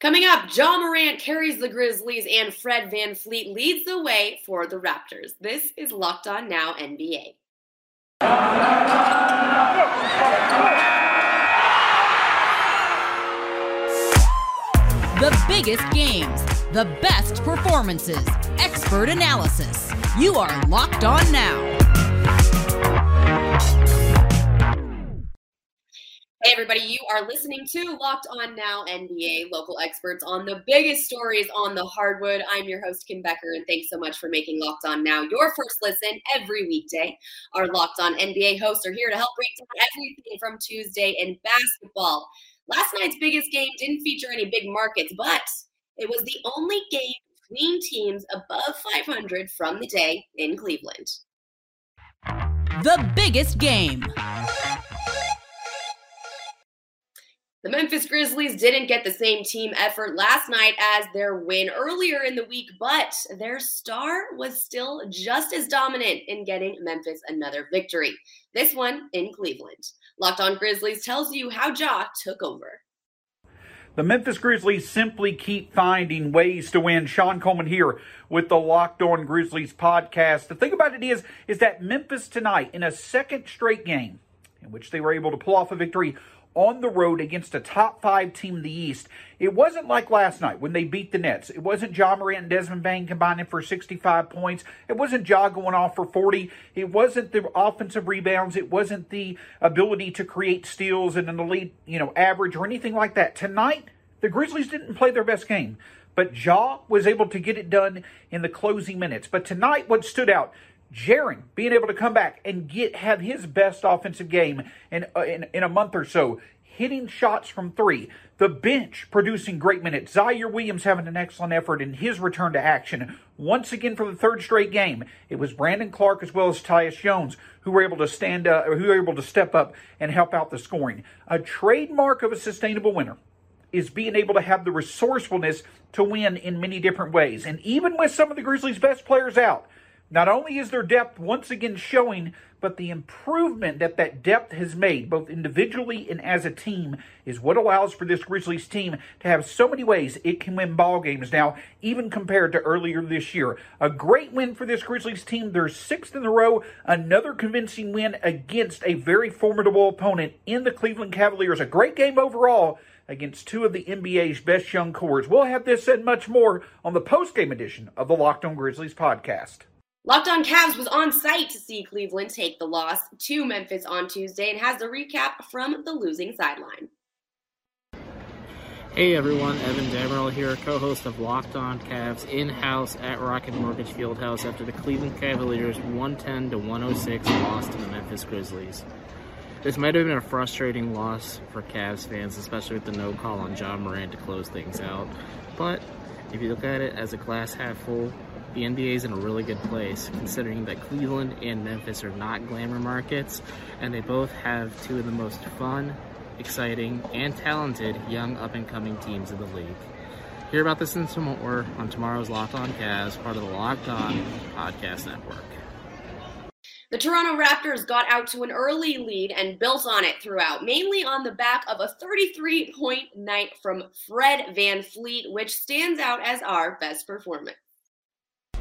Coming up, Ja Morant carries the Grizzlies and Fred VanVleet leads the way for the Raptors. This is Locked On Now NBA. The biggest games, the best performances, expert analysis. You are Locked On Now. Everybody, you are listening to Locked On Now NBA, local experts on the biggest stories on the hardwood. I'm your host, Kim Becker, and thanks so much for making Locked On Now your first listen every weekday. Our Locked On NBA hosts are here to help break down everything from Tuesday in basketball. Last night's biggest game didn't feature any big markets, but it was the only game between teams above 500 from the day in Cleveland. The biggest game. The Memphis Grizzlies didn't get the same team effort last night as their win earlier in the week, but their star was still just as dominant in getting Memphis another victory. This one in Cleveland. Locked on Grizzlies tells you how Ja took over. The Memphis Grizzlies simply keep finding ways to win. Sean Coleman here with the Locked On Grizzlies podcast. The thing about it is, is that Memphis tonight, in a second straight game in which they were able to pull off a victory on the road against a top five team in the East. It wasn't like last night when they beat the Nets. It wasn't Ja Morant and Desmond Bane combining for 65 points. It wasn't Ja going off for 40. It wasn't the offensive rebounds. It wasn't the ability to create steals and an elite, you know, average or anything like that. Tonight, the Grizzlies didn't play their best game. But Ja was able to get it done in the closing minutes. But tonight, what stood out, Jaren being able to come back and get have his best offensive game in, uh, in in a month or so, hitting shots from three. The bench producing great minutes. Ziaire Williams having an excellent effort in his return to action once again for the third straight game. It was Brandon Clarke as well as Tyus Jones who were able to stand up, who were able to step up and help out the scoring. A trademark of a sustainable winner is being able to have the resourcefulness to win in many different ways. And even with some of the Grizzlies' best players out, not only is their depth once again showing, but the improvement that that depth has made, both individually and as a team, is what allows for this Grizzlies team to have so many ways it can win ball games now, even compared to earlier this year. A great win for this Grizzlies team. They're sixth in a row. Another convincing win against a very formidable opponent in the Cleveland Cavaliers. A great game overall against two of the NBA's best young cores. We'll have this and much more on the post-game edition of the Locked On Grizzlies podcast. Locked On Cavs was on site to see Cleveland take the loss to Memphis on Tuesday and has the recap from the losing sideline. Hey everyone, Evan Dammarell here, co-host of Locked On Cavs in-house at Rocket Mortgage Fieldhouse after the Cleveland Cavaliers 110 to 106 loss to the Memphis Grizzlies. This might have been a frustrating loss for Cavs fans, especially with the no call on Ja Morant to close things out. But if you look at it as a glass half full, the NBA is in a really good place, considering that Cleveland and Memphis are not glamour markets, and they both have two of the most fun, exciting, and talented young up-and-coming teams in the league. Hear about this and some more on tomorrow's Locked On Cavs, part of the Locked On Podcast Network. The Toronto Raptors got out to an early lead and built on it throughout, mainly on the back of a 33 point night from Fred Van VanVleet, which stands out as our best performance.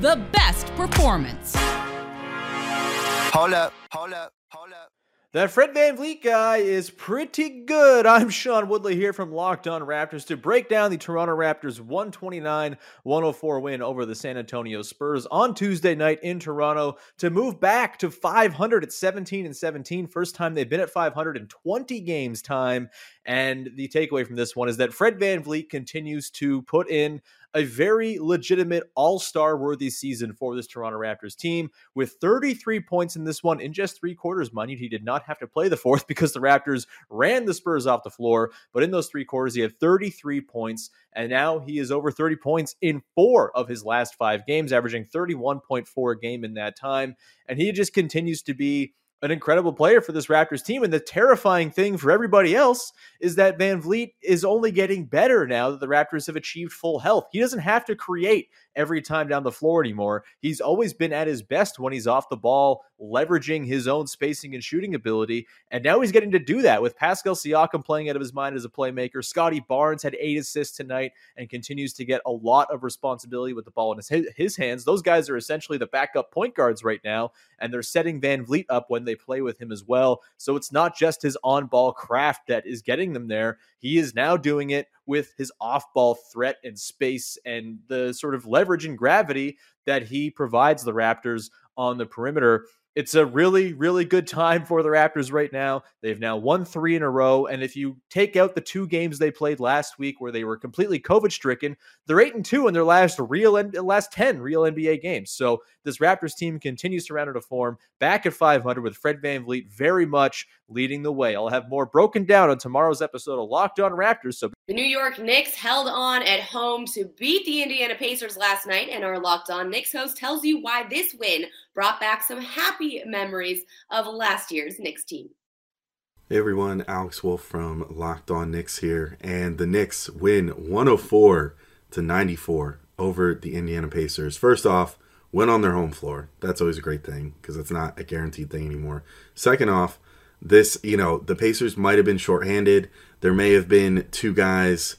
The best performance. Hold up, hold up, hold up. That Fred VanVleet guy is pretty good. I'm Sean Woodley here from Locked On Raptors to break down the Toronto Raptors 129 104 win over the San Antonio Spurs on Tuesday night in Toronto to move back to 500 at 17 and 17. First time they've been at 500 in 20 games time. And the takeaway from this one is that Fred VanVleet continues to put in a very legitimate all star worthy season for this Toronto Raptors team with 33 points in this one in just three quarters. Mind you, he did not have to play the fourth because the Raptors ran the Spurs off the floor. But in those three quarters, he had 33 points, and now he is over 30 points in four of his last five games, averaging 31.4 a game in that time. And he just continues to be an incredible player for this Raptors team. And the terrifying thing for everybody else is that VanVleet is only getting better now that the Raptors have achieved full health. He doesn't have to create every time down the floor anymore. He's always been at his best when he's off the ball, leveraging his own spacing and shooting ability. And now he's getting to do that with Pascal Siakam playing out of his mind as a playmaker. Scottie Barnes had eight assists tonight and continues to get a lot of responsibility with the ball in his, his hands. Those guys are essentially the backup point guards right now, and they're setting VanVleet up when they play with him as well. So it's not just his on ball craft that is getting them there. He is now doing it with his off ball threat and space and the sort of leverage and gravity that he provides the Raptors on the perimeter it's a really, really good time for the Raptors right now. They've now won three in a row. And if you take out the two games they played last week where they were completely COVID stricken, they're eight and two in their last real and last 10 real NBA games. So this Raptors team continues to round a form back at 500 with Fred Van VanVleet very much leading the way. I'll have more broken down on tomorrow's episode of Locked On Raptors. So the New York Knicks held on at home to beat the Indiana Pacers last night, and are Locked On Knicks host tells you why this win brought back some happy memories of last year's Knicks team. Hey everyone, Alex Wolf from Locked On Knicks here, and the Knicks win 104 to 94 over the Indiana Pacers. First off, win on their home floor. That's always a great thing because it's not a guaranteed thing anymore. Second off, this, you know, the Pacers might have been shorthanded. There may have been two guys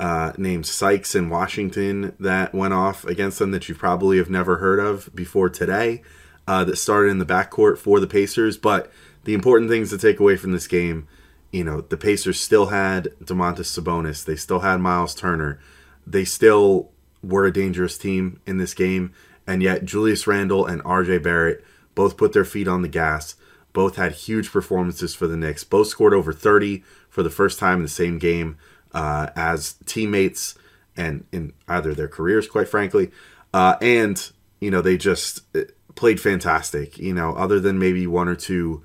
uh, named Sykes in Washington that went off against them that you probably have never heard of before today uh, that started in the backcourt for the Pacers. But the important things to take away from this game, you know, the Pacers still had Domantas Sabonis. They still had Miles Turner. They still were a dangerous team in this game. And yet Julius Randle and RJ Barrett both put their feet on the gas both had huge performances for the Knicks. Both scored over 30 for the first time in the same game uh, as teammates and in either their careers, quite frankly. Uh, and, you know, they just uh, played fantastic. You know, other than maybe one or two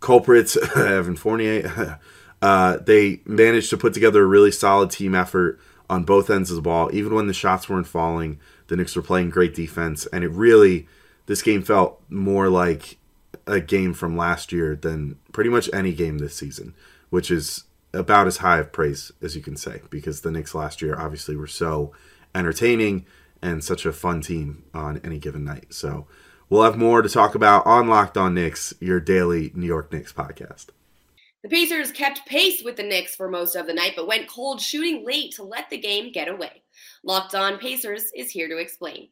culprits, Evan Fournier, uh, they managed to put together a really solid team effort on both ends of the ball. Even when the shots weren't falling, the Knicks were playing great defense. And it really, this game felt more like a game from last year than pretty much any game this season, which is about as high of praise as you can say because the Knicks last year obviously were so entertaining and such a fun team on any given night. So we'll have more to talk about on Locked On Knicks, your daily New York Knicks podcast. The Pacers kept pace with the Knicks for most of the night, but went cold shooting late to let the game get away. Locked On Pacers is here to explain.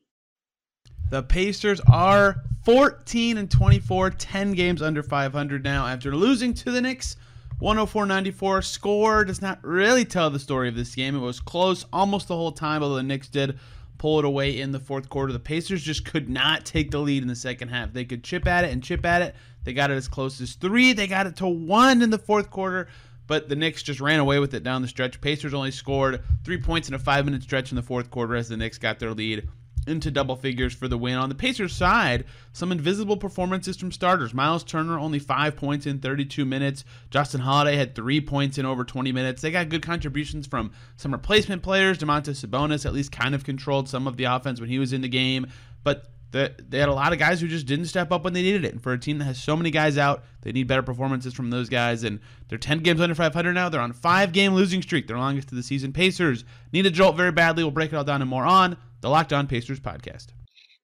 The Pacers are 14 and 24, 10 games under 500 now after losing to the Knicks. 104-94 score does not really tell the story of this game. It was close almost the whole time, although the Knicks did pull it away in the fourth quarter. The Pacers just could not take the lead in the second half. They could chip at it and chip at it. They got it as close as three. They got it to one in the fourth quarter, but the Knicks just ran away with it down the stretch. Pacers only scored three points in a five minute stretch in the fourth quarter as the Knicks got their lead into double figures for the win. On the Pacers side, some invisible performances from starters. Miles Turner only five points in 32 minutes. Justin Holiday had three points in over 20 minutes. They got good contributions from some replacement players. Domantas Sabonis at least kind of controlled some of the offense when he was in the game, but the, they had a lot of guys who just didn't step up when they needed it. And for a team that has so many guys out, they need better performances from those guys. And they're 10 games under 500 now. They're on five game losing streak, their longest of the season. Pacers need a jolt very badly. We'll break it all down and more on the Locked On Pacers podcast.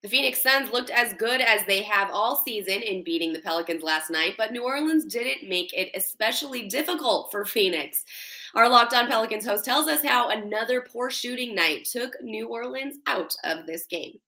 The Phoenix Suns looked as good as they have all season in beating the Pelicans last night, but New Orleans didn't make it especially difficult for Phoenix. Our Locked On Pelicans host tells us how another poor shooting night took New Orleans out of this game.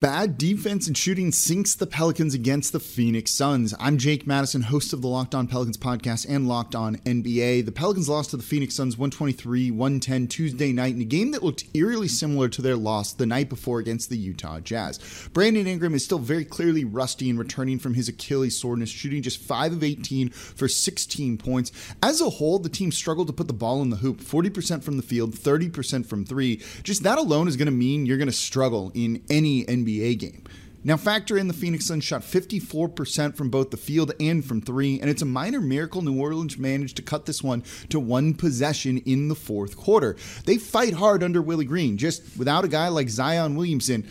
Bad defense and shooting sinks the Pelicans against the Phoenix Suns. I'm Jake Madison, host of the Locked On Pelicans podcast and Locked On NBA. The Pelicans lost to the Phoenix Suns 123 110 Tuesday night in a game that looked eerily similar to their loss the night before against the Utah Jazz. Brandon Ingram is still very clearly rusty and returning from his Achilles soreness, shooting just 5 of 18 for 16 points. As a whole, the team struggled to put the ball in the hoop 40% from the field, 30% from three. Just that alone is going to mean you're going to struggle in any NBA NBA game. Now, factor in the Phoenix Suns shot 54% from both the field and from three, and it's a minor miracle New Orleans managed to cut this one to one possession in the fourth quarter. They fight hard under Willie Green, just without a guy like Zion Williamson.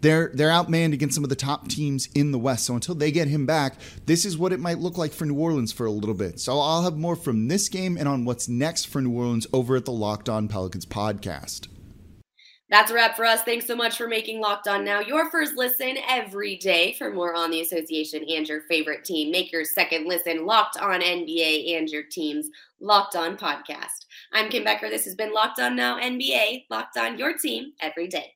They're, they're outmanned against some of the top teams in the West. So until they get him back, this is what it might look like for New Orleans for a little bit. So I'll have more from this game and on what's next for New Orleans over at the Locked On Pelicans podcast. That's a wrap for us. Thanks so much for making Locked On Now your first listen every day. For more on the association and your favorite team, make your second listen Locked On NBA and your team's Locked On podcast. I'm Kim Becker. This has been Locked On Now NBA, Locked On your team every day.